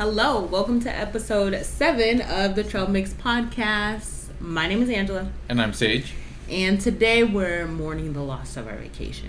Hello, welcome to episode seven of the TrailMixed podcast. My name is Angela, And I'm Sage. and today we're mourning the loss of our vacation.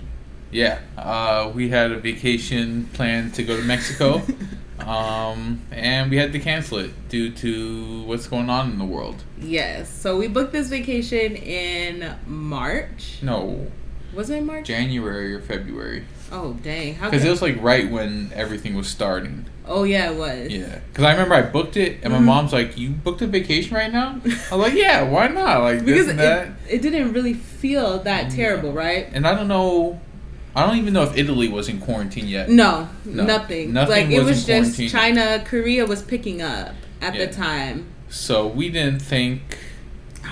Yeah, uh, we had a vacation planned to go to Mexico, um, and we had to cancel it due to what's going on in the world. Yes, so we booked this vacation in March. No, Was it in March? January or February, oh, dang. Because it was like right when everything was starting. Oh, yeah, it was. Yeah, because I remember I booked it, and my Mhm. mom's like, "You booked a vacation right now?" I was like, "Yeah, why not?" Like this Because and it, that. it didn't really feel that terrible, right? And I don't know, I don't even know if Italy was in quarantine yet. No, No, nothing. nothing Like it was was in just quarantine. China, Korea was picking up at Yeah. the time. So we didn't think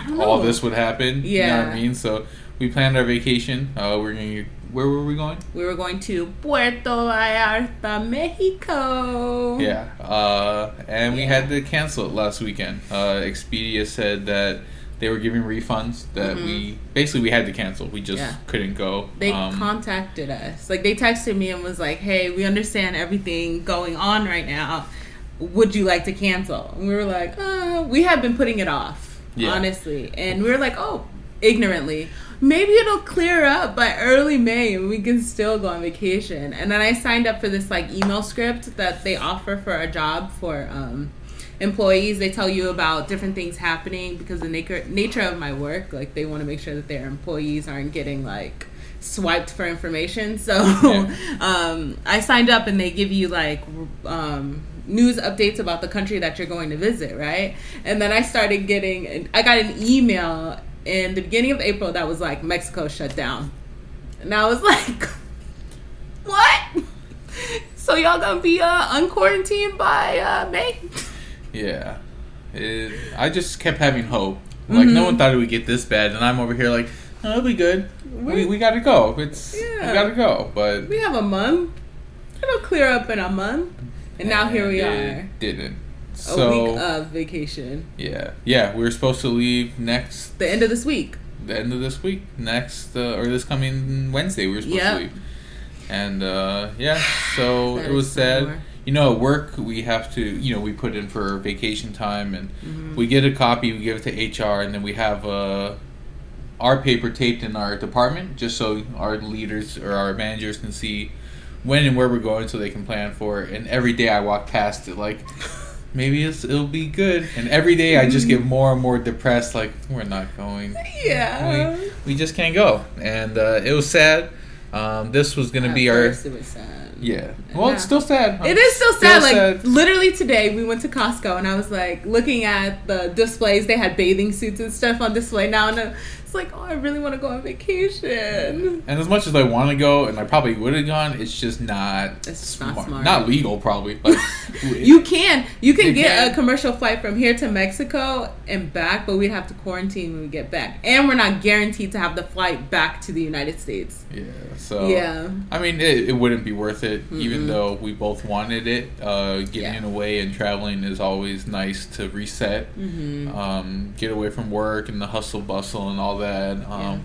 know. all this would happen. You know what Yeah. I mean? So we planned our vacation. Uh, we're going to, where were we going? We were going to Puerto Vallarta, Mexico. Yeah. Uh, and we had to cancel it last weekend. Uh, Expedia said that they were giving refunds that Mhm. we, basically we had to cancel. We just Yeah. couldn't go. They Um, contacted us. Like they texted me and was like, "Hey, we understand everything going on right now. Would you like to cancel?" And we were like, "Uh, we have been putting it off, Yeah. honestly." And we were like, "Oh, ignorantly, maybe it'll clear up by early May and we can still go on vacation." And then I signed up for this like email script that they offer for a job for um employees they tell you about different things happening because the nature nature of my work like they want to make sure that their employees aren't getting like swiped for information so Yeah. um, i signed up and they give you like um, news updates about the country that you're going to visit right and then i started getting i got an email in the beginning of april that was like mexico shut down and i was like what so y'all gonna be uh, unquarantined by uh, may Yeah. It, I just kept having hope. Like, no Mhm. one thought it would get this bad. And I'm over here like, oh, it'll be good. We, We- we got to go. It's, Yeah. we got to go. But We have a month. It'll clear up in a month. And now here we it are. Didn't. A So week of vacation. yeah, yeah, we were supposed to leave next The end of this week. the end of this week, next uh, or this coming Wednesday. We were supposed Yep. to leave, and uh, yeah, so it was sad. somewhere. You know, at work we have to, you know, we put in for vacation time, and Mhm. we get a copy, we give it to HR, and then we have uh, our paper taped in our department, just so our leaders or our managers can see when and where we're going, so they can plan for it. And every day I walk past it, like maybe it's, it'll be good, and every day I just get more and more depressed. Like we're not going, Yeah. we, we just can't go, and uh, it was sad. Um, this was gonna At be our it was sad. yeah. Well, it's still sad. It is still sad. like sad. literally today, we went to Costco and I was like looking at the displays. They had bathing suits and stuff on display now, and it's like, oh, I really want to go on vacation. And as much as I want to go, and I probably would have gone, it's just not It's smart. not smart. Not legal, probably. Like, You can you can You get can. a commercial flight from here to Mexico and back, but we'd have to quarantine when we get back, and we're not guaranteed to have the flight back to the United States. yeah. So Yeah. I mean, it, it wouldn't be worth it, even Mm-mm. though we both wanted it. Uh, getting Yeah. away and traveling is always nice to reset, Mm-hmm. um, get away from work and the hustle bustle and all that. Um, Yeah.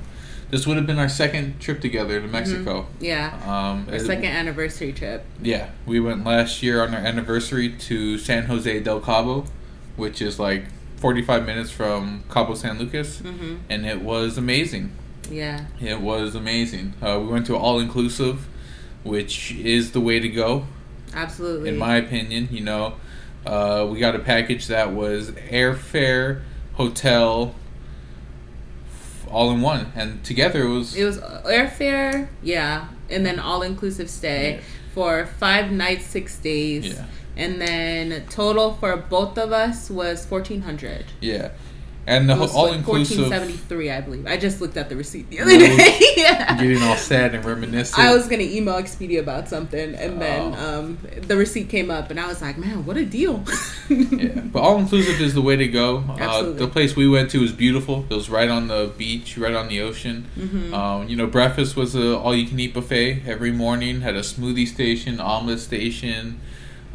This would have been our second trip together to Mexico. Yeah, Um, our second anniversary trip. Yeah, we went last year on our anniversary to San Jose del Cabo, which is like 45 minutes from Cabo San Lucas, Mm-hmm. and it was amazing. Yeah, It was amazing. Uh, we went to all inclusive, which is the way to go, absolutely. in my opinion. You know, uh, we got a package that was airfare, hotel, all in one, and together it was. it was airfare, yeah, and then all inclusive stay Yeah. for five nights, six days. Yeah. And then total for both of us was fourteen hundred. yeah, and the was all like inclusive. seventy three, I believe. I just looked at the receipt the other day. yeah. Getting all sad and reminiscent. I was gonna email Expedia about something, and then Oh. um, the receipt came up, and I was like, "Man, what a deal!" yeah, but all inclusive is the way to go. Uh, the place we went to was beautiful. It was right on the beach, right on the ocean. Mhm. Um, you know, breakfast was a all you can eat buffet every morning. Had a smoothie station, omelet station.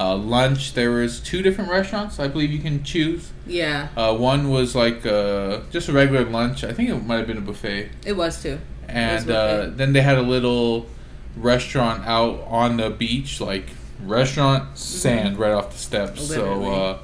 Uh, lunch there was two different restaurants. I believe you can choose. yeah, Uh, one was like uh, just a regular lunch. I think it might have been a buffet. it was too. And buffet. uh, then they had a little restaurant out on the beach, like restaurant, sand right off the steps. So Mm-hmm. Literally. uh,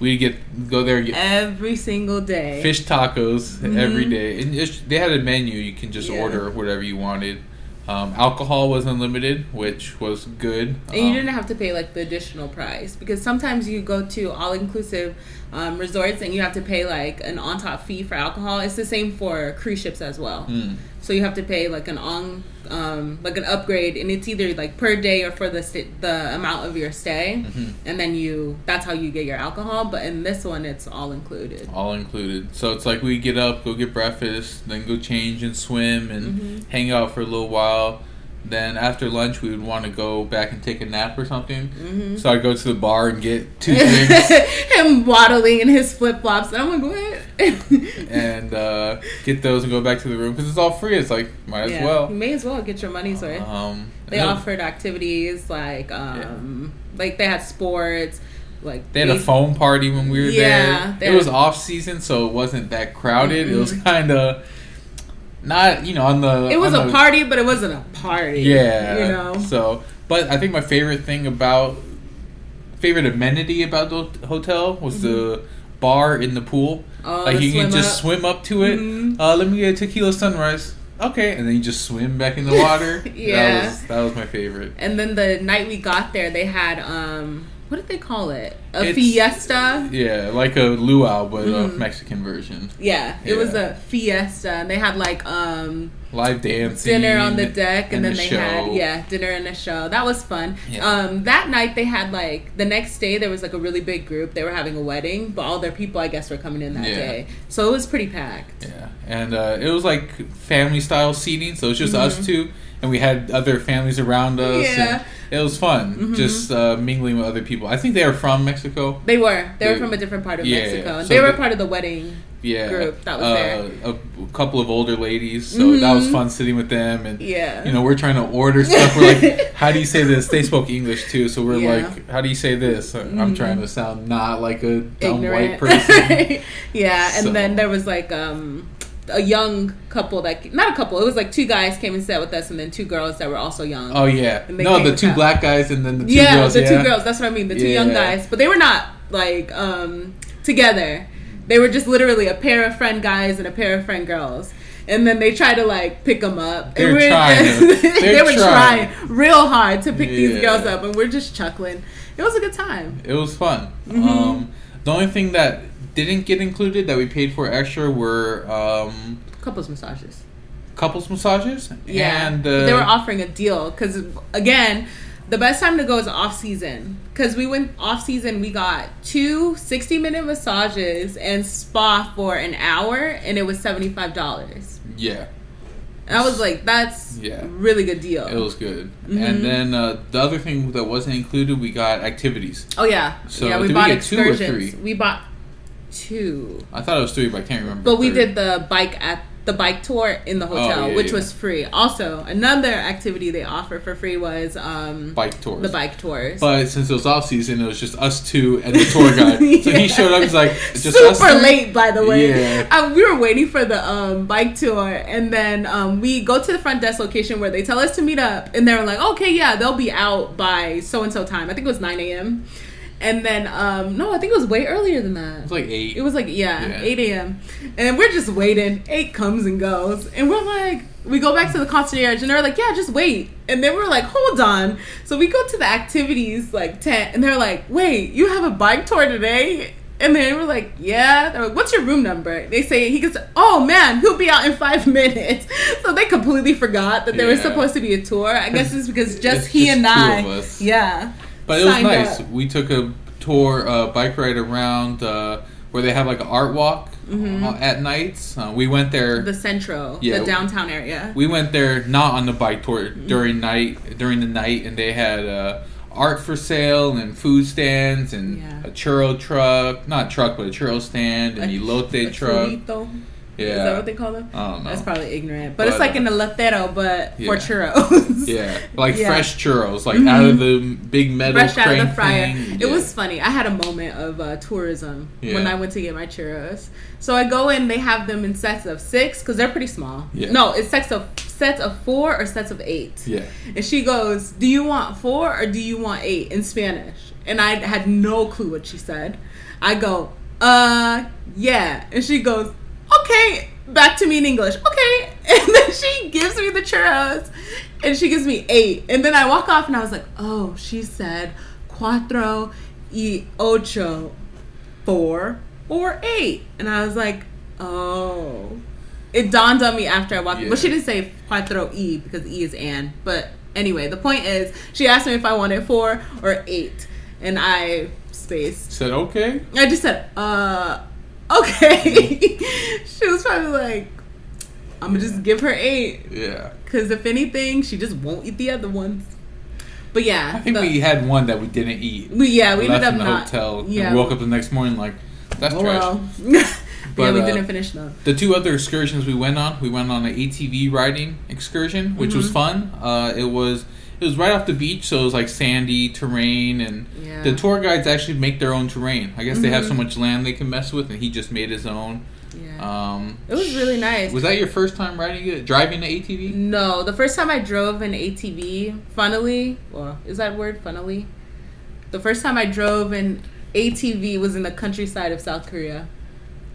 we get go there and get Every single day. fish tacos Mhm. every day. And it's, they had a menu; you can just Yeah. order whatever you wanted. Um, alcohol was unlimited, which was good. And you Um, didn't have to pay like the additional price because sometimes you go to all inclusive um, resorts and you have to pay like an on top fee for alcohol. It's the same for cruise ships as well. mm, So you have to pay like an on um, like an upgrade, and it's either like per day or for the sta the amount of your stay, mhm. and then you that's how you get your alcohol. But in this one, it's all included. all included. So it's like we get up, go get breakfast, then go change and swim and Mhm. hang out for a little while. Then after lunch, we would want to go back and take a nap or something. Mhm. So I'd go to the bar and get two drinks Him waddling in his flip flops, and I'm like, what? and uh, get those and go back to the room because it's all free. It's like might as well. You may as well get your money's worth. Um, They then offered activities like um like they had sports, like They had a foam party when we were Yeah, they there. It was off season, so it wasn't that crowded. It was kind of not, you know, on the. It was a the- party, but it wasn't a party. Yeah. you know. So, but I think my favorite thing about favorite amenity about the hotel was the bar in the pool. Mm-hmm. Oh, like you can just up. swim up to it. Mhm. Uh, let me get a tequila sunrise. Okay, and then you just swim back in the water. Yeah. that was that was my favorite. And then the night we got there, they had um what did they call it? A It's- fiesta. Yeah, like a luau, but a Mhm. Mexican version. Yeah, it was a fiesta, and they had like um Live dancing, dinner on the deck, and, then the they show. had yeah dinner and a show. That was fun. Yeah. Um, that night they had like the next day there was like a really big group. They were having a wedding, but all their people I guess were coming in that Yeah. day, so it was pretty packed. Yeah, and uh, it was like family style seating, so it's just Mhm. us two, and we had other families around us. Yeah. and it was fun, Mhm. just uh, mingling with other people. I think they are from Mexico. They were. They were from a different part of yeah, Mexico. And so they were the- part of the wedding. Yeah, Group that was uh, there. A, couple of older ladies, so that was Mhm. fun sitting with them, and Yeah. you know we're trying to order stuff. We're like, how do you say this? They spoke English too, so we're Yeah. like, how do you say this? I'm Mhm. trying to sound not like a dumb ignorant white person. yeah, and So- then there was like um a young couple that not a couple. It was like two guys came and sat with us, and then two girls that were also young. oh yeah, no, the two that. black guys and then the two yeah, girls. the yeah. two girls. That's what I mean. The two young guys, but they were not like um together. They were just literally a pair of friend guys and a pair of friend girls. And then they tried to like pick them up. They're and we're- trying they were trying. trying real hard to pick these girls up, and we're just chuckling. It was a good time. It was fun. Mhm. Um, the only thing that didn't get included that we paid for extra were um, Couples massages. couples massages. Yeah, and uh, they were offering a deal because again, the best time to go is off season. Because we went off season, we got two 60 minute massages and spa for an hour, and it was seventy five dollars. yeah, And I was like, that's Yeah. really good deal. it was good. Mhm. And then uh, the other thing that wasn't included, we got activities. oh yeah, So yeah. We bought get two or excursions. three? We bought two, I thought it was three, but I can't remember. but we did the bike at the bike tour in the hotel, Oh, yeah, which yeah. was free. Also, another activity they offer for free was um, bike tours. the bike tours. But since it was off season, it was just us two and the tour guide. So he showed up. He's like, just us super late by the way Yeah. uh, we were waiting for the um, bike tour and then um, we go to the front desk location where they tell us to meet up and they're like okay yeah they'll be out by so and so time i think it was 9 a.m and then um, no i think it was way earlier than that It was like eight. it was like yeah, Yeah. 8 a.m. And we're just waiting. Eight comes and goes, and we're like, we go back to the concierge, and they're like, yeah, just wait. And then we're like, hold on. So we go to the activities like tent, and they're like, wait, you have a bike tour today? And then we're like, yeah. They're like, what's your room number? They say he goes, oh man, he'll be out in five minutes. So they completely forgot that there was supposed to be a tour. I guess it's because just It's he just and I, yeah. But it was nice. up. We took a tour, uh, bike ride around uh, where they have like an art walk Mhm. uh, at nights. Uh, we went there. The central, Yeah. the downtown area. we went there not on the bike tour during night during the night, and they had uh, art for sale and food stands and Yeah. a churro truck, not truck, but a churro stand and A- elote a truck. churrito. Is that what they call them? I don't know. That's probably ignorant, but, But, it's like uh, in a latero, but for churros. Yeah, like Yeah. fresh churros, like Mhm. out of the big metal Fresh out of the fryer. thing. It Yeah. was funny. I had a moment of uh, tourism when I went to get my churros. So I go in. They have them in sets of six because they're pretty small. Yeah. No, it's sets of sets of four or sets of eight. Yeah, And she goes, "Do you want four or do you want eight in Spanish?" And I had no clue what she said. I go, "Uh, yeah." And she goes, "Okay." Back to me in English. Okay. And then she gives me the churros, and she gives me eight. And then I walk off, and I was like, "Oh, she said cuatro y ocho, four or eight." And I was like, "Oh." It dawned on me after I walked, Yeah. but she didn't say cuatro e because e is Anne. But anyway, the point is, she asked me if I wanted four or eight, and I spaced. said okay. I just said, uh, okay. she was probably like, I'm gonna just give her eight, Yeah, because if anything, she just won't eat the other ones. But yeah, I think the- we had one that we didn't eat. we yeah we left ended up in the not. hotel. Yeah, and woke up the next morning like that's oh trash. well. yeah, But, we uh, didn't finish though. The two other excursions we went on, we went on an ATV riding excursion, which was Mhm. fun. Uh, it was it was right off the beach, so it was like sandy terrain, and Yeah. the tour guides actually make their own terrain. I guess they have so much land they can mess with, and he just made his own. Yeah, Um, it was really nice. was that your first time riding it, driving an ATV? No, the first time I drove an ATV, funnily, well, is that word funnily? The first time I drove an ATV was in the countryside of South Korea.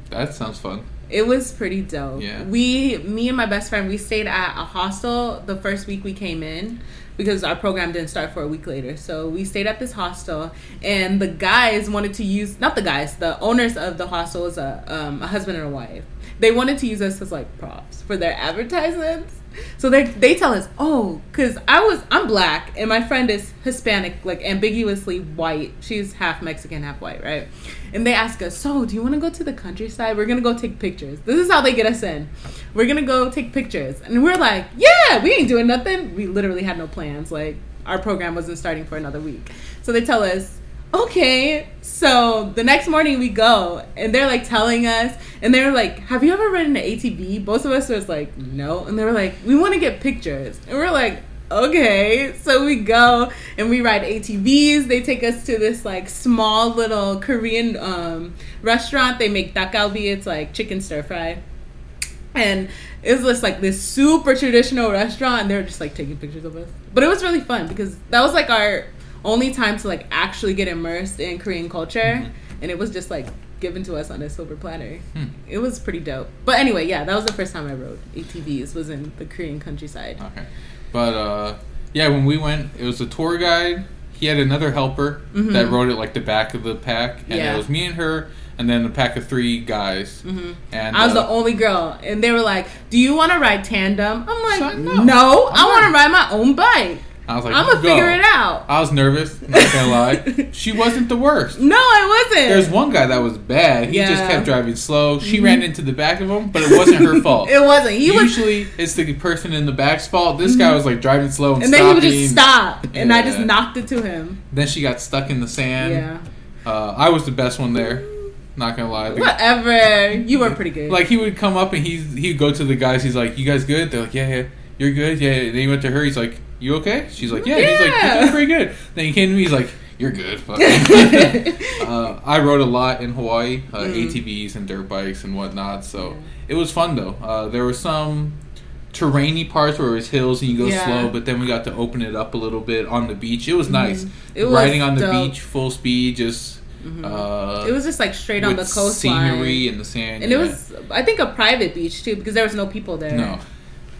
That sounds fun. It was pretty dope. Yeah. We, me and my best friend, we stayed at a hostel the first week we came in because our program didn't start for a week later. So we stayed at this hostel, and the guys wanted to use not the guys, the owners of the hostel was a um, a husband and a wife. They wanted to use us as like props for their advertisements. So they they tell us, oh, because I was I'm black and my friend is Hispanic, like ambiguously white. She's half Mexican, half white, right? And they ask us, so do you want to go to the countryside? We're gonna go take pictures. This is how they get us in. We're gonna go take pictures, and we're like, yeah, we ain't doing nothing. We literally had no plans. Like our program wasn't starting for another week. So they tell us, okay. So the next morning we go, and they're like telling us, and they're like, have you ever ridden an ATV? Both of us was like, no, and they were like, we want to get pictures, and we're like. Okay, so we go and we ride ATVs. They take us to this like small little Korean um, restaurant. They make dakgalbi. It's like chicken stir fry and it was just like this super traditional restaurant and they were just like taking pictures of us but it was really fun because that was like our only time to like actually get immersed in korean culture Mhm. and it was just like given to us on a silver platter Hmm. it was pretty dope but anyway yeah that was the first time i rode atvs it was in the korean countryside Okay, but uh, yeah, when we went, it was a tour guide. He had another helper Mhm. that rode it like the back of the pack, and Yeah. it was me and her, and then a pack of three guys. hmm And I was uh, the only girl, and they were like, "Do you want to ride tandem?" I'm like, "No, no. I want to ride my own bike. I was like, I'm gonna figure it out." I was nervous. Not gonna lie, she wasn't the worst. No, I wasn't. There's one guy that was bad. He just kept driving slow. She Mhm. ran into the back of him, but it wasn't her fault. It wasn't. He was, Usually, it's the person in the back's fault. This guy was like driving slow and, and then he would just stop, and I just knocked it to him. Then she got stuck in the sand. yeah, Uh, I was the best one there. Not gonna lie. The- whatever. You were pretty good. Like he would come up and he's he'd go to the guys. He's like, "You guys good?" They're like, "Yeah, yeah, you're good." Yeah. Then he went to her. He's like, "You okay?" She's like, "Yeah." He's like, "You're doing pretty good." Then he came to me. He's like, "You're good." uh, I rode a lot in Hawaii, uh, Mm. ATVs and dirt bikes and whatnot. So it was fun though. Uh, there were some terrainy parts where it was hills and you go Yeah. slow, but then we got to open it up a little bit on the beach. It was nice. Mhm. It was Riding on the dope. beach, full speed, just. Mhm. Uh, it was just like straight on the coastline. scenery and the sand. and it was, I think, a private beach too because there was no people there. No.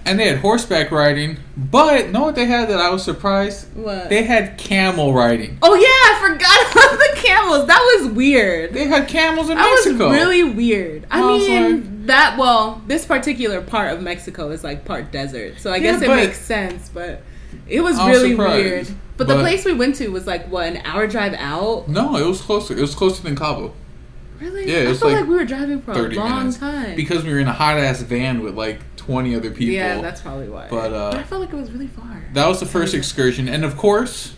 And they had horseback riding, but know what they had that I was surprised? What? They had camel riding. oh yeah, I forgot about the camels. That was weird. They had camels in That Mexico. was really weird. I, I mean, like- that well, this particular part of Mexico is like part desert, so I Yeah, guess it makes sense. But it was I was really surprised. weird. But, the place we went to was like what an hour drive out. No, it was closer. It was closer than Cabo Really? Yeah, it I was felt like, like we were driving for a long minutes. time. because we were in a hot ass van with like twenty other people. yeah, that's probably why. But, uh, I felt like it was really far. that was the first excursion, and of course,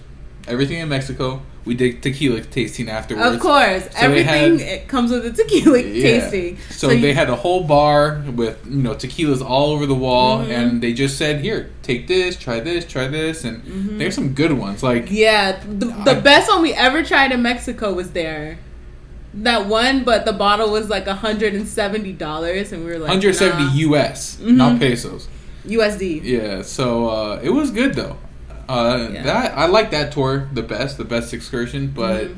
everything in Mexico. We did tequila tasting afterwards. Of course, So everything had- it comes with a tequila Yeah. tasting. So, you- they had a whole bar with you know tequilas all over the wall, Mhm. and they just said, "Here, take this, try this, try this," and Mhm. there's some good ones. Like Yeah, the, the best one we ever tried in Mexico was there. That one, but the bottle was like hundred and seventy dollars, and we were like 170 nah. US, Mhm. not pesos. USD. Yeah, so uh, it was good though. Uh, Yeah. That I like that tour the best, the best excursion. But Mhm.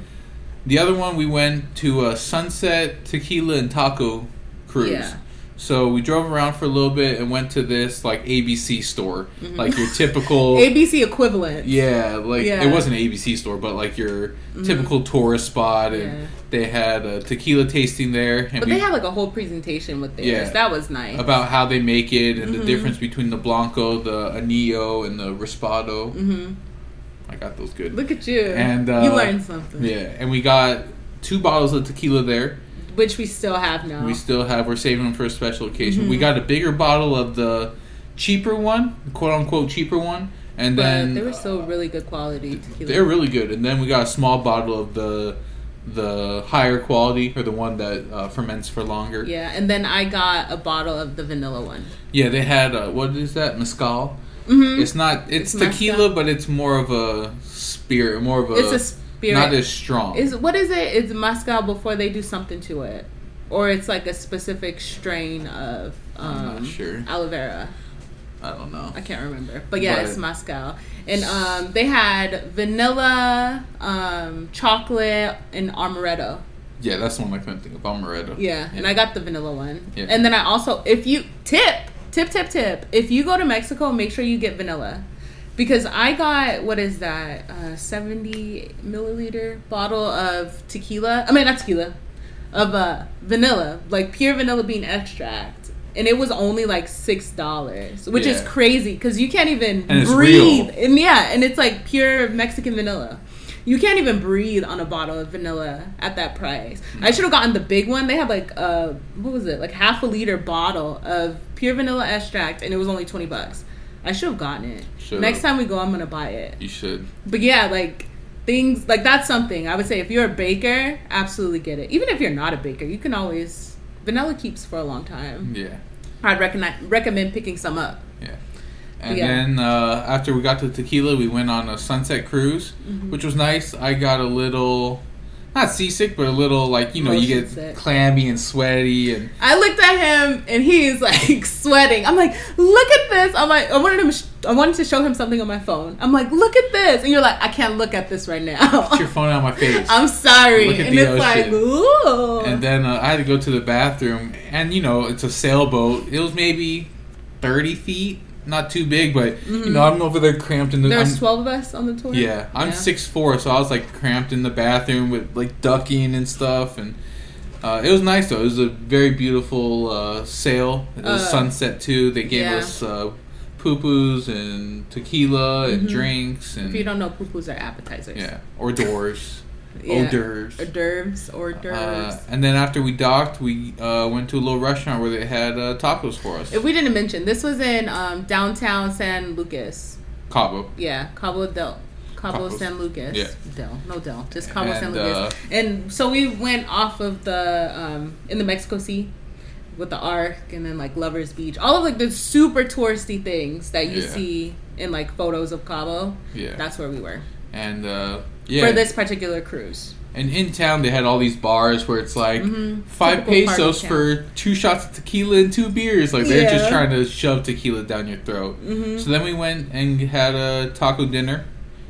the other one, we went to a Sunset Tequila and Taco cruise. Yeah. So we drove around for a little bit and went to this like ABC store, Mhm. like your typical. ABC equivalent. Yeah, like Yeah. it wasn't an ABC store, but like your Mhm. typical tourist spot, and Yeah. they had a tequila tasting there, and But we, they had like a whole presentation with theirs. Yeah. That was nice. about how they make it and the Mhm. difference between the blanco, the añejo, and the reposado. hmm I got those good. Look at you. And, uh, you learned something. Yeah, and we got two bottles of tequila there. Which we still have now. We still have. We're saving them for a special occasion. Mhm. We got a bigger bottle of the cheaper one, quote unquote cheaper one, and but then they were still really good quality tequila. they're really good. And then we got a small bottle of the the higher quality or the one that uh, ferments for longer. yeah, and then I got a bottle of the vanilla one. Yeah, they had uh, what is that mezcal? Mm-hmm. It's not. It's, It's tequila, mezcal. but it's more of a spirit, more of a. It's a spirit. not as strong. Is what is it? It's mezcal before they do something to it, or it's like a specific strain of um, I'm not sure. aloe vera. I don't know. I can't remember, but yeah, But- it's mezcal, and um, they had vanilla, um, chocolate, and amaretto. Yeah, that's the one I couldn't think of. Amaretto. Yeah, and I got the vanilla one. Yeah. And then I also, if you tip, tip, tip, tip, if you go to Mexico, make sure you get vanilla, because I got what is that, uh, seventy milliliter bottle of tequila. I mean, not tequila, of uh, vanilla, like pure vanilla bean extract. And it was only like six dollars, which is crazy because you can't even And breathe. And yeah, and it's like pure Mexican vanilla. You can't even breathe on a bottle of vanilla at that price. I should have gotten the big one. They had like uh what was it? Like half a liter bottle of pure vanilla extract and it was only 20 bucks. I should have gotten it. Should've. Next time we go I'm going to buy it. You should. But yeah, like things like that's something. I would say if you're a baker, absolutely get it. Even if you're not a baker, you can always vanilla keeps for a long time. Yeah. I'd recommend recommend picking some up. Yeah. And Yeah. then uh, after we got to tequila, we went on a sunset cruise, Mm-hmm. which was nice. I got a little, not seasick, but a little like you know you get sick. clammy and sweaty and I looked at him and he's like sweating. I'm like, look at this. I'm like, I wanted him. I wanted to show him something on my phone. I'm like, look at this, and you're like, I can't look at this right now. put your phone out my face. I'm sorry, Look at and the it's like, ooh. and then uh, I had to go to the bathroom, and you know it's a sailboat. It was maybe thirty feet, not too big, but you know I'm over there cramped in the. There's I'm- twelve of us on the tour. Yeah, I'm six four, so I was like cramped in the bathroom with like ducking and stuff, and uh, it was nice though. It was a very beautiful uh, sail. It was Uh, sunset too. They gave yeah. us uh, pupus and tequila and Mhm. drinks If you don't know, pupus are appetizers. yeah, hors d'oeuvres, Yeah. hors d'oeuvres. Hors d'oeuvres, hors d'oeuvres. Uh, and then after we docked, we uh, went to a little restaurant where they had uh, tacos for us. if we didn't mention, this was in um, downtown San Lucas. Cabo. Yeah, Cabo del Cabo Cabos. San Lucas. Yeah. Del, no Del, just Cabo San Lucas. uh, and so we went off of the um, in the Mexico Sea with the Ark, and then like Lovers Beach, all of like the super touristy things that you Yeah. see in like photos of Cabo. Yeah. That's where we were and uh, yeah. for this particular cruise. And in town, they had all these bars where it's like Mhm. five Typical pesos for two shots of tequila and two beers. Like they're just trying to shove tequila down your throat. Mhm. So then we went and had a taco dinner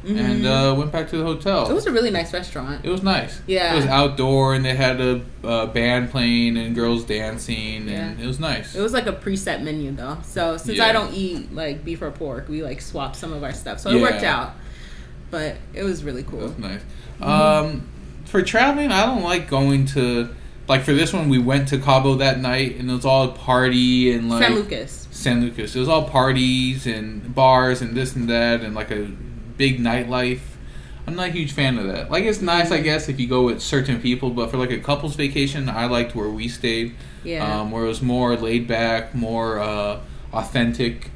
and Mhm. uh, went back to the hotel. It was a really nice restaurant. It was nice. Yeah. It was outdoor and they had a uh, band playing and girls dancing and Yeah. it was nice. It was like a preset menu though. So since Yeah. I don't eat like beef or pork, we like swapped some of our stuff. So it worked out. But it was really It cool. was nice. Mm-hmm. Um, for traveling, I don't like going to like for this one. We went to Cabo that night, and it was all party and like San Lucas. San Lucas. It was all parties and bars and this and that, and like a big nightlife. I'm not a huge fan of that. Like it's nice, I guess, if you go with certain people, but for like a couple's vacation, I liked where we stayed, Yeah. um, where it was more laid back, more uh, authentic.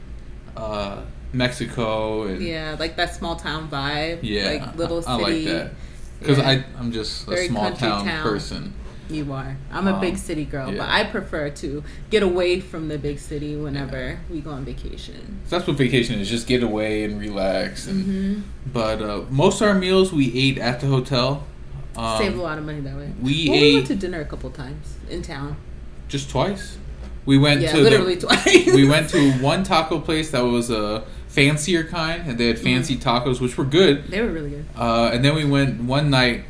Uh, Mexico and Yeah, like that small town vibe. Yeah, like little city. I, I like that because Yeah. I I'm just a Very small town, town. person. You are. I'm a Um, big city girl, yeah. but I prefer to get away from the big city whenever we go on vacation. So that's what vacation is: just get away and relax. And hmm but uh, most of our meals we ate at the hotel. Um, Save a lot of money that way. we well, ate we went to dinner a couple times in town. just twice. We went Yeah, to literally the, twice. we went to one taco place that was a fancier kind, and they had fancy tacos, which were good. They were really good. Uh, and then we went one night.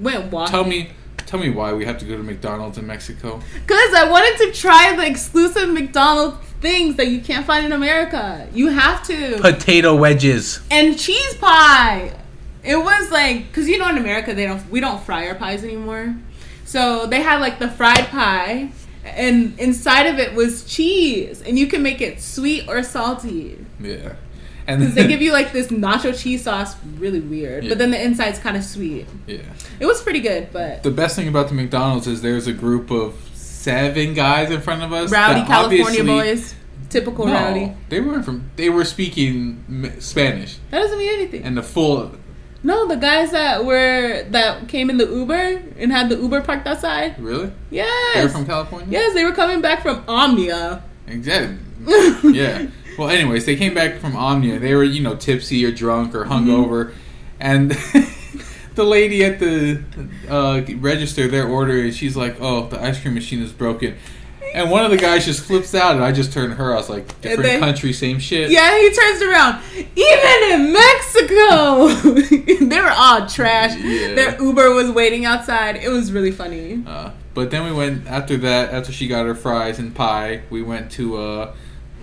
Went walking. Tell me, tell me why we have to go to McDonald's in Mexico. Because I wanted to try the exclusive McDonald's things that you can't find in America. You have to. Potato wedges. and cheese pie. It was like because you know in America they don't we don't fry our pies anymore, so they had like the fried pie, and inside of it was cheese, and you can make it sweet or salty. Yeah, and Because they give you like this nacho cheese sauce, really weird, Yeah. but then the inside's kind of sweet. yeah. It was pretty good, but The best thing about the McDonald's is there's a group of seven guys in front of us. rowdy California boys, typical No, rowdy. they weren't from. They were speaking Spanish That doesn't mean anything. and the full. no, the guys that were that came in the Uber and had the Uber parked outside. Really? Yes. They're from California. Yes, they were coming back from Omnia. Exactly. yeah. Well, anyways, they came back from Omnia. They were, you know, tipsy or drunk or hungover, and the lady at the uh, register, their order, and she's like, "Oh, the ice cream machine is broken." And one of the guys just flips out, and I just turned to her. I was like, "Different they- country, same shit." Yeah, he turns around. Even in Mexico, they were all trash. Yeah. Their Uber was waiting outside. It was really funny. Uh, but then we went after that. After she got her fries and pie, we went to uh,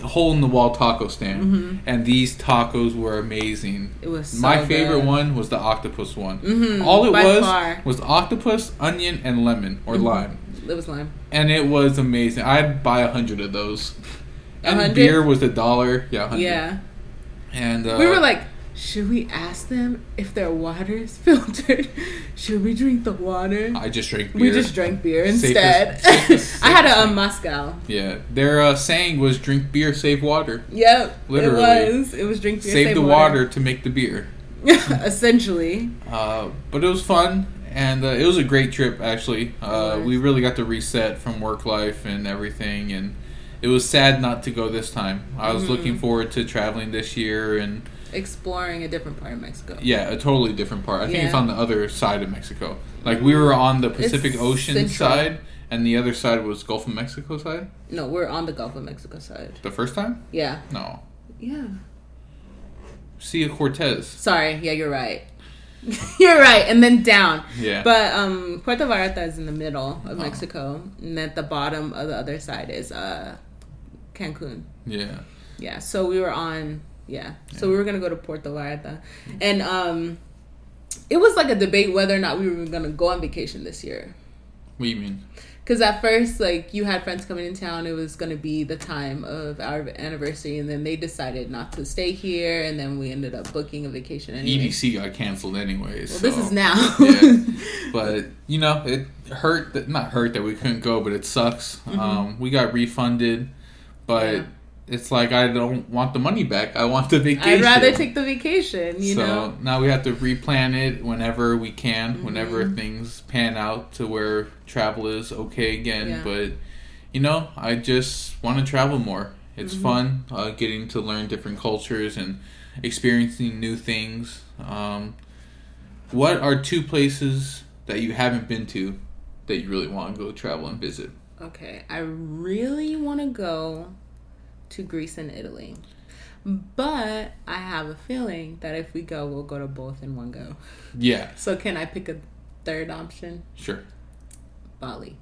hole in the wall taco stand, Mhm. and these tacos were amazing. It was so My favorite good. one was the octopus one. Mhm, All it by was far. was octopus, onion, and lemon or Mhm. lime, It was lime. and it was amazing. I'd buy a hundred of those. And 100? beer was a dollar. Yeah, 100. Yeah. And uh, we were like, should we ask them if their water is filtered? should we drink the water? I just drank beer. we just drank beer instead. safest- I had a, a. Moscow. Yeah, their uh, saying was drink beer, save water. Yep. Literally. It was. It was drink beer. Save, the water. to make the beer. Essentially. Uh, but it was fun, and uh, it was a great trip. Actually, uh, we really got to reset from work life and everything, and it was sad not to go this time. I was Mhm. looking forward to traveling this year, and Exploring a different part of Mexico. yeah, a totally different part. I think it's on the other side of Mexico. Like we were on the Pacific It's Ocean central. side, and the other side was Gulf of Mexico side. No, we're on the Gulf of Mexico side. The first time? Yeah. No, Yeah. Sea of Cortez. Sorry. Yeah, you're right. you're right. And then down. Yeah, But um, Puerto Vallarta is in the middle of Oh. Mexico, and at the bottom of the other side is uh, Cancun. yeah. Yeah, so we were on. Yeah, so we were gonna go to Puerto Vallarta, and um, it was like a debate whether or not we were gonna go on vacation this year. What do you mean? Because at first, like you had friends coming in town, it was gonna be the time of our anniversary, and then they decided not to stay here, and then we ended up booking a vacation anyway. EDC got canceled anyways. Well, this is now. Yeah. but you know it hurt that not hurt that we couldn't go but it sucks um, we got refunded but Mm-hmm. Yeah. It's like i don't want the money back i want the vacation I'd rather take the vacation. You so know. now we have to replan it whenever we can whenever Mhm. things pan out to where travel is okay again Yeah. but you know i just want to travel more it's Mhm. fun uh, getting to learn different cultures and experiencing new things um, what are two places that you haven't been to that you really want to go travel and visit Okay, I really want to go to Greece and Italy. But I have a feeling that if we go, we'll go to both in one go. yeah So can I pick a third option? sure Bali.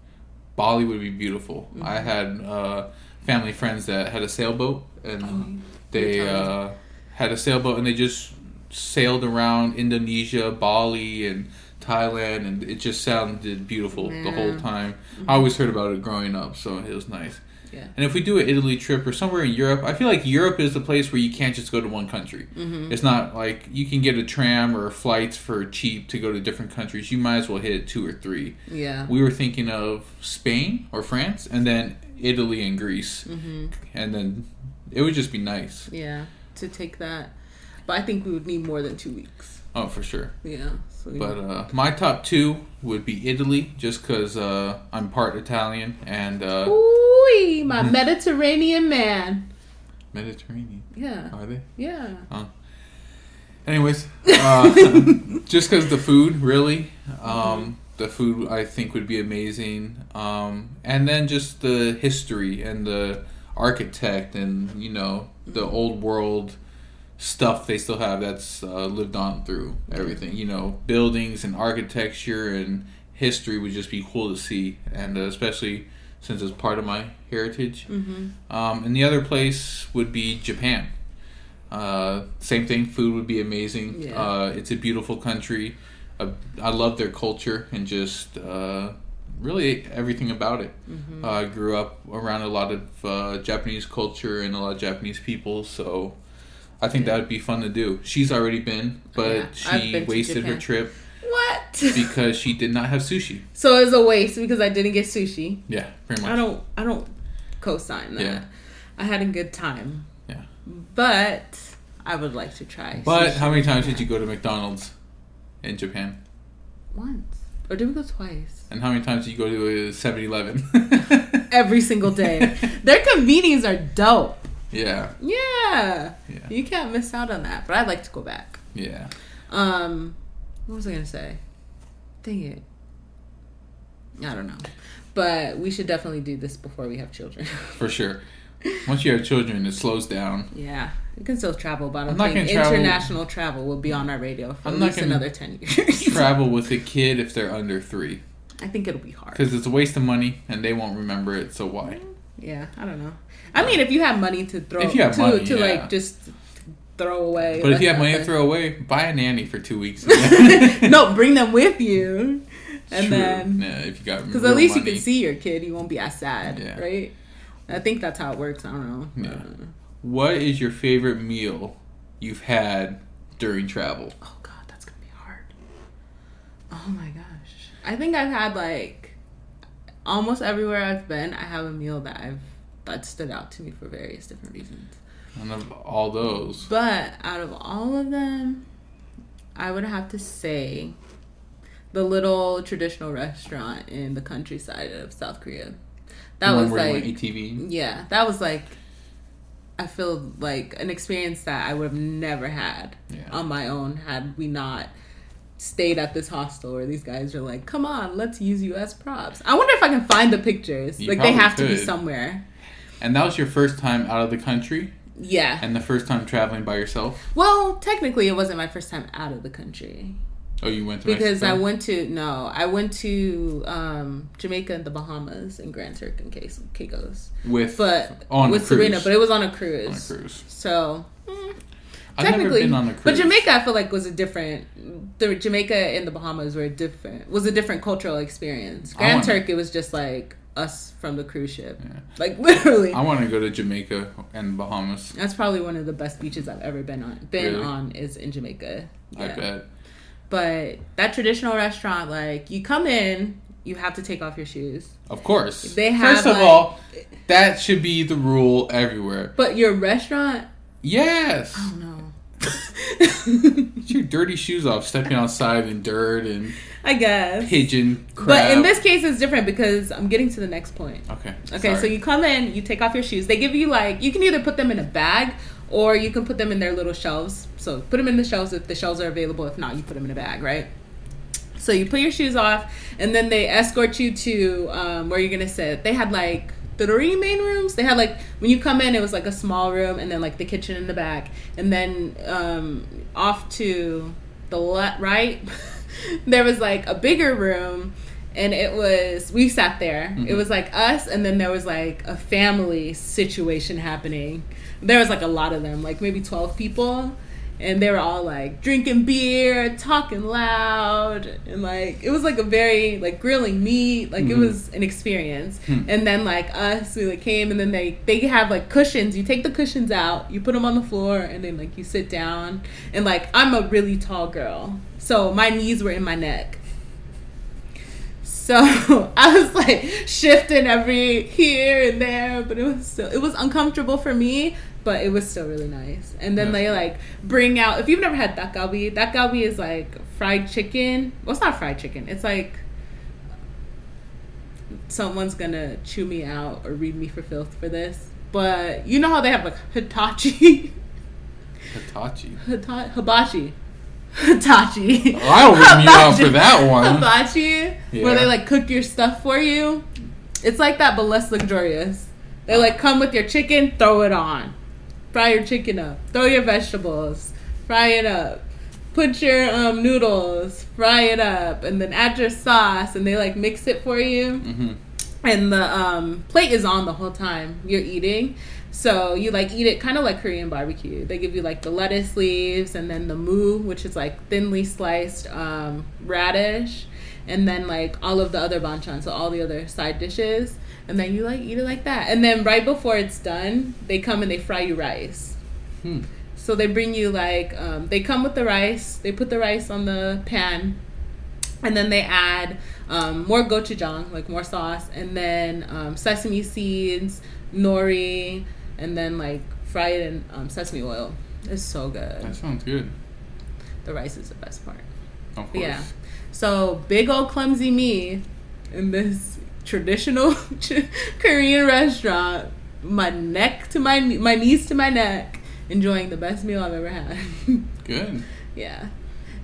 bali would be beautiful Mm-hmm. i had uh, family friends that had a sailboat and they told me. uh, had a sailboat and they just sailed around Indonesia, Bali, and Thailand, and it just sounded beautiful the whole Yeah. time. I always heard about it growing up, so it was nice. Yeah. And if we do an Italy trip or somewhere in Europe, I feel like Europe is the place where you can't just go to one country. Mm-hmm. It's not like you can get a tram or flights for cheap to go to different countries. You might as well hit two or three. Yeah. We were thinking of Spain or France, and then Italy and Greece, Mm-hmm. and then it would just be nice. Yeah. to take that, but I think we would need more than two weeks. Oh, for sure. Yeah. So we- But uh, my top two would be Italy, just because uh, I'm part Italian and uh, Ooh, my Mediterranean man. Mediterranean. Yeah. Are they? Yeah. Anyways, uh, just because the food, really, um, the food I think would be amazing, um, and then just the history and the architect and you know the old world stuff they still have that's uh, lived on through everything. You know, buildings and architecture and history would just be cool to see, and uh, especially since it's part of my heritage. Mm-hmm. Um, and the other place would be Japan. Uh, same thing. Food would be amazing. Yeah. Uh, it's a beautiful country. Uh, I love their culture and just uh, really everything about it. Mm-hmm. Uh, I grew up around a lot of uh, Japanese culture and a lot of Japanese people, so I think that would be fun to do. She's already been, but Yeah, she been wasted her trip What? because she did not have sushi. so it was a waste because I didn't get sushi. Yeah, pretty much. I don't. I don't co-sign that. Yeah. I had a good time. Yeah. But I would like to try. But how many times did you go to McDonald's in Japan? Once. Or did we go twice? And how many times did you go to a 7 Eleven? Every single day. Their convenience are dope. Yeah, Yeah. yeah, You can't miss out on that. But I'd like to go back. yeah. Um, what was I gonna say? Dang it. I don't know. But we should definitely do this before we have children. For sure. Once you have children, it slows down. yeah, You can still travel, but I'm don't gonna travel- international travel will be on our radio for I'm at least another ten years. Travel with a kid if they're under three. I think it'll be hard. Because it's a waste of money and they won't remember it, so why? Yeah, I don't know. I mean, if you have money to throw, If you have to, money, to yeah. like just throw away. But if you have money to throw away, buy a nanny for two weeks. no, bring them with you, and True. then yeah, if you got because at least money. you can see your kid, you won't be as sad, Yeah. right? I think that's how it works. I don't know. Yeah. What is your favorite meal you've had during travel? oh God, that's gonna be hard. Oh my gosh, I think I've had like almost everywhere I've been. I have a meal that I've that stood out to me for various different reasons. None of all those. But out of all of them, I would have to say the little traditional restaurant in the countryside of South Korea. That was like, ATV. yeah, that was like, I feel like an experience that I would have never had Yeah. on my own had we not stayed at this hostel where these guys are like, come on, let's use you as props. I wonder if I can find the pictures. You like, they have to be somewhere. And that was your first time out of the country Yeah. and the first time traveling by yourself? Well, technically, it wasn't my first time out of the country Oh, you went to because I went to no, I went to um, Jamaica and the Bahamas and Grand Turk and Caicos, with but on with Serena, cruise. but it was on a on a cruise. cruise. So mm, I've technically, been on a cruise. but Jamaica, I feel like was a different. The Jamaica and the Bahamas were different. Was a different cultural experience. Grand Turk, it was just like us from the cruise ship, Yeah. like literally. I want to go to Jamaica and Bahamas. That's probably one of the best beaches I've ever been on. Been Really? on is in Jamaica. I bet. But that traditional restaurant, like you come in, you have to take off your shoes. Of course. They have, First of like- all, that should be the rule everywhere. But your restaurant, Yes. I don't know. Get your dirty shoes off, stepping outside in dirt and I guess. pigeon crap. But in this case, it's different because I'm getting to the next point. Okay. Okay, so you come in, you take off your shoes. They give you like you can either put them in a bag or you can put them in their little shelves. So put them in the shelves if the shelves are available. If not, you put them in a bag, right? So you put your shoes off, and then they escort you to um, where you're gonna sit. They had like three main rooms. They had like when you come in, it was like a small room, and then like the kitchen in the back, and then um, off to the left, right, there was like a bigger room. And it was we sat there. It Mhm. was like us, and then there was like a family situation happening. There was like a lot of them, like maybe twelve people, and they were all like drinking beer, talking loud, and like it was like a very like grilling meat, like it Mhm. was an experience. Hmm. And then like us, we like came, and then they they have like cushions. You take the cushions out, you put them on the floor, and then like you sit down. And like I'm a really tall girl, so my knees were in my neck. So I was like shifting every here and there, but it was still it was uncomfortable for me, but it was still really nice. And then they like bring out if you've never had dak galbi, dak galbi is like fried chicken. Well, it's not fried chicken. It's like someone's gonna chew me out or read me for filth for this. But you know how they have like Hitachi, Hitachi. Hita- hibachi, Hitachi. Oh, I don't rip you out for that one. Hibachi, Yeah. where they like cook your stuff for you. It's like that, but less luxurious. They like come with your chicken, throw it on, fry your chicken up, throw your vegetables, fry it up, put your um, noodles, fry it up, and then add your sauce, and they like mix it for you. Hmm and the um, plate is on the whole time you're eating. So you like eat it kind of like Korean barbecue. They give you like the lettuce leaves and then the moo, which is like thinly sliced um, radish, and then like all of the other banchan, so all the other side dishes, and then you like eat it like that. And then right before it's done, they come and they fry you rice. Hmm. So they bring you like um, they come with the rice. They put the rice on the pan, and then they add um, more gochujang, like more sauce, and then um, sesame seeds, nori, and then like fry it in um, sesame oil. It's so good. That sounds good. The rice is the best part. Of But course. yeah. So big old clumsy me in this traditional Korean restaurant, my neck to my my knees to my neck, enjoying the best meal I've ever had. Good. yeah.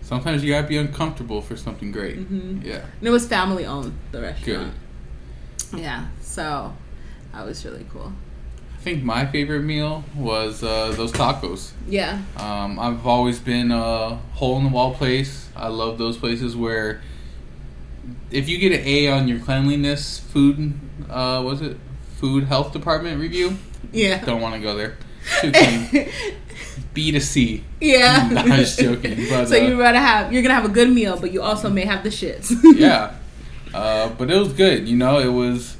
Sometimes you gotta be uncomfortable for something great. hmm Yeah. And it was family owned, the restaurant. Yeah. So that was really cool. I think my favorite meal was uh, those tacos. Yeah. Um, I've always been a hole in the wall place. I love those places where if you get an A on your cleanliness food, uh, was it food health department review? Yeah. Don't want to go there. Too clean. B to C. yeah. No, I'm just joking, but, so uh, you gotta have you're gonna have a good meal, but you also may have the shits. Yeah. Uh, but it was good. You know, it was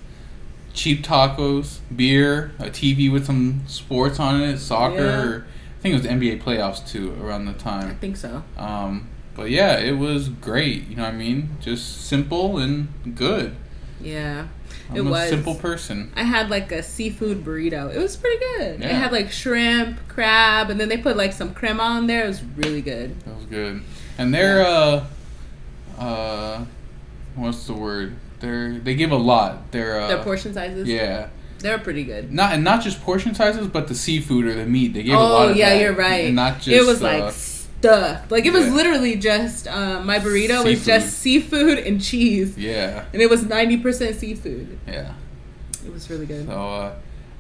cheap tacos, beer, a TV with some sports on it, soccer. Yeah. I think it was NBA playoffs too around the time. I think so. Um, but yeah, it was great. You know what I mean? Just simple and good. Yeah. I'm It a was. simple person. I had like a seafood burrito. It was pretty good. It had like shrimp, crab, and then they put like some crema on there. It was really good. That was good. And they're uh, uh, what's the word? They're they give a lot. They're uh, Their portion sizes. Yeah. They're pretty good. Not and not just portion sizes, but the seafood or the meat. They gave a lot Oh yeah, that. you're right. And not just it was uh, like stuff. Like it was yeah. literally just um, my burrito was just seafood and cheese, yeah, and it was ninety percent seafood. yeah. It was really good. So, uh,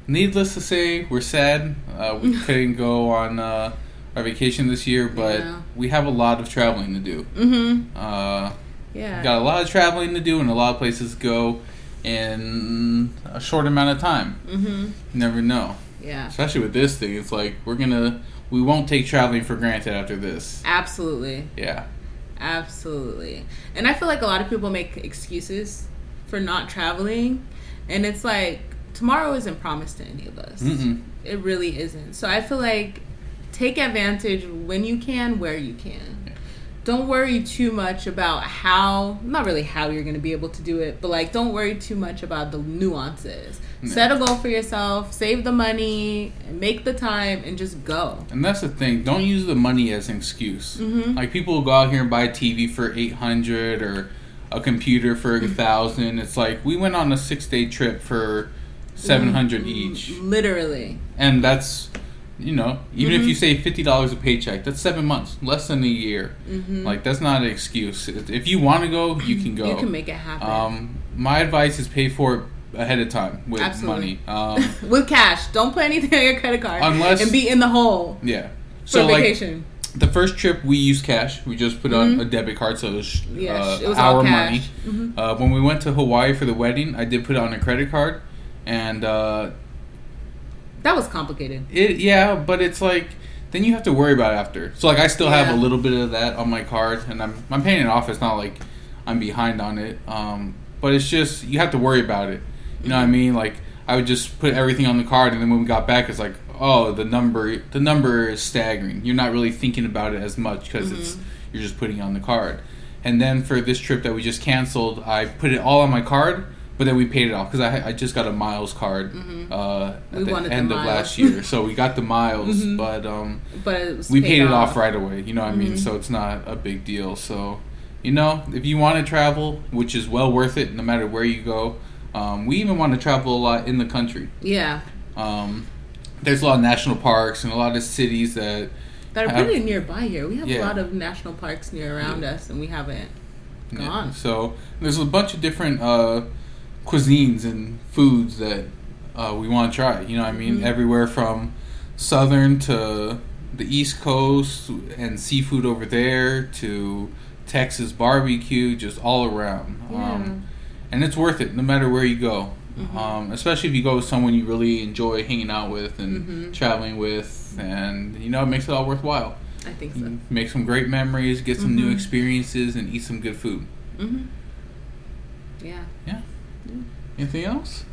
needless to say, we're sad. Uh, we couldn't go on uh, our vacation this year, but Yeah. we have a lot of traveling to do. Mm-hmm. Uh, Yeah. got a lot of traveling to do and a lot of places to go in a short amount of time. Mm-hmm. Never know. Yeah. Especially with this thing, it's like we're gonna we won't take traveling for granted after this. Absolutely. Yeah. Absolutely. And I feel like a lot of people make excuses for not traveling. And it's like, tomorrow isn't promised to any of us. Mm-mm. It really isn't. So I feel like take advantage when you can, where you can. Yeah. Don't worry too much about how, not really how you're going to be able to do it, but like don't worry too much about the nuances. Yeah. Set a goal for yourself, save the money, make the time, and just go. And that's the thing. Don't use the money as an excuse. Mhm. Like people will go out here and buy a TV for eight hundred or a computer for a thousand. It's like we went on a six day trip for seven hundred Mm-hmm. each, Literally. and that's you know even if Mhm. you save fifty dollars a paycheck, that's seven months, less than a year. hmm Like that's not an excuse. If you want to go, you can go. You can make it happen. Um, my advice is pay for it ahead of time with Absolutely. money. Um, with cash. Don't put anything on your credit card. Unless- and be in the hole yeah. for So like vacation. the first trip we used cash. We just put on Mhm. a debit card, so it was, Yeah, uh, it was our money. cash. Mhm. Uh, when we went to Hawaii for the wedding, I did put on a credit card, and uh, That was complicated. it yeah, but it's like then you have to worry about it after. So like I still have a little bit of that on my card, and I'm I'm paying it off. It's not like I'm behind on it, um, but it's just you have to worry about it. You know what I mean? Like I would just put everything on the card, and then when we got back, it's like oh the number the number is staggering. You're not really thinking about it as much because it's Mhm. you're just putting it on the card. And then for this trip that we just canceled, I put it all on my card, but then we paid it off because I, I just got a miles card Mhm. uh, We at the wanted the end of last year. so we got the miles, Mhm. but um, But it was we paid it off off right away. You know what I mean? Mhm. So it's not a big deal. So, you know, if you want to travel, which is well worth it, no matter where you go. Um, we even want to travel a lot in the country. Yeah, Um, there's a lot of national parks and a lot of cities that that are Have- pretty nearby here. We have Yeah. a lot of national parks near around us, and we haven't Yeah. gone. So there's a bunch of different uh, cuisines and foods that uh, we want to try. You know, what I mean, Mhm. everywhere from southern to the East Coast and seafood over there to Texas barbecue, just all around. Yeah. Um, and it's worth it, no matter where you go. Mhm. Um, especially if you go with someone you really enjoy hanging out with and Mhm. traveling with, and you know, it makes it all worthwhile. I think so. can make some great memories, get some new Mhm. experiences, and eat some good food. hmm Yeah. Anything else?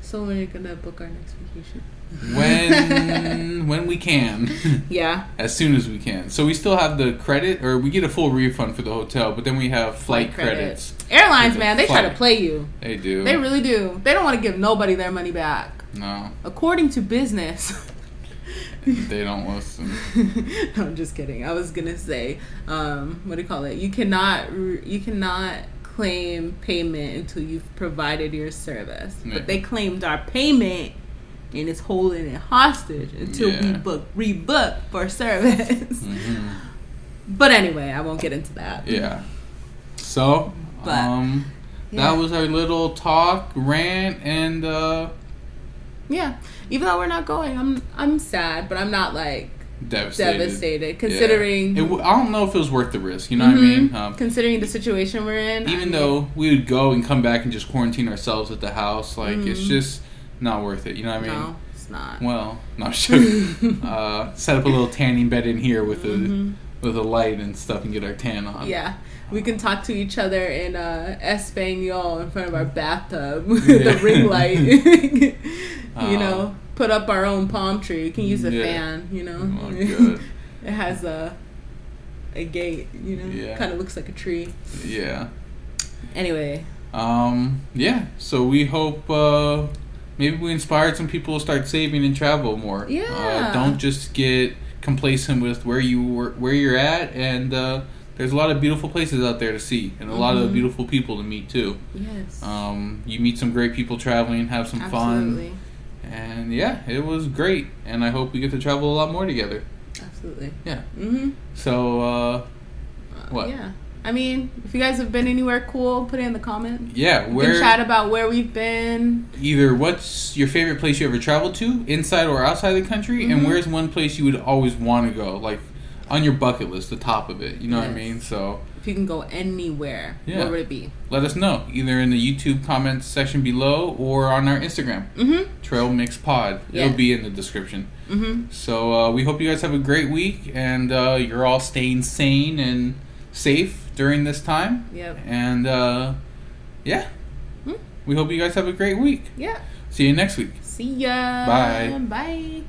So when are you gonna book our next vacation? When when we can, Yeah. as soon as we can. So we still have the credit, or we get a full refund for the hotel, but then we have flight, Flight credits. Airlines, man, they try to play you. They do. They really do. They don't want to give nobody their money back. no, According to business. they don't listen. no, I'm just kidding. I was gonna say, um, what do you call it? You cannot, you cannot claim payment until you've provided your service. Yeah. But they claimed our payment, and it's holding it hostage until we book rebook for service. hmm But anyway, I won't get into that. Yeah. So, But, um, Yeah. that was our little talk, rant, and uh, Yeah. Even though we're not going, I'm I'm sad, but I'm not like devastated. devastated considering Yeah. It w- I don't know if it was worth the risk. You know what I mean? Mhm. Um, considering the situation we're in. I even mean, though we would go and come back and just quarantine ourselves at the house, like it's Mhm. just not worth it. You know what I mean? no, it's not. Well, not sure. uh, set up a little tanning bed in here with a Mhm. with a light and stuff and get our tan on. Yeah. We can talk to each other in uh, Espanol in front of our bathtub Yeah. with the ring light. you Uh, know, put up our own palm tree. You can use a Yeah. fan, you know. Oh, it has a a gate, you know. Yeah. Kind of looks like a tree. Yeah. Anyway, Um. Yeah. So we hope uh, maybe we inspired some people to start saving and travel more. Yeah. Uh, don't just get complacent with where you were, where you're at, and uh, there's a lot of beautiful places out there to see, and a lot of Mhm. beautiful people to meet too. yes. Um, you meet some great people traveling, have some Absolutely. fun, and yeah, it was great. And I hope we get to travel a lot more together. Absolutely. Yeah. Mhm. So uh, Uh, What? Yeah. I mean, if you guys have been anywhere cool, put it in the comments. yeah, We where can chat about where we've been. either what's your favorite place you ever traveled to, inside or outside the country, and Mhm. where's one place you would always want to go, like on your bucket list, the top of it. You know what I mean? So If you can go anywhere, Yeah. where would it be? let us know either in the YouTube comments section below or on our Instagram, Mm-hmm. TrailMixed Pod. Yeah. It'll be in the description. Mm-hmm. So uh, we hope you guys have a great week and uh, you're all staying sane and safe during this time. Yep. And uh, yeah, Hmm? we hope you guys have a great week. Yeah. See you next week. See ya. Bye. Bye.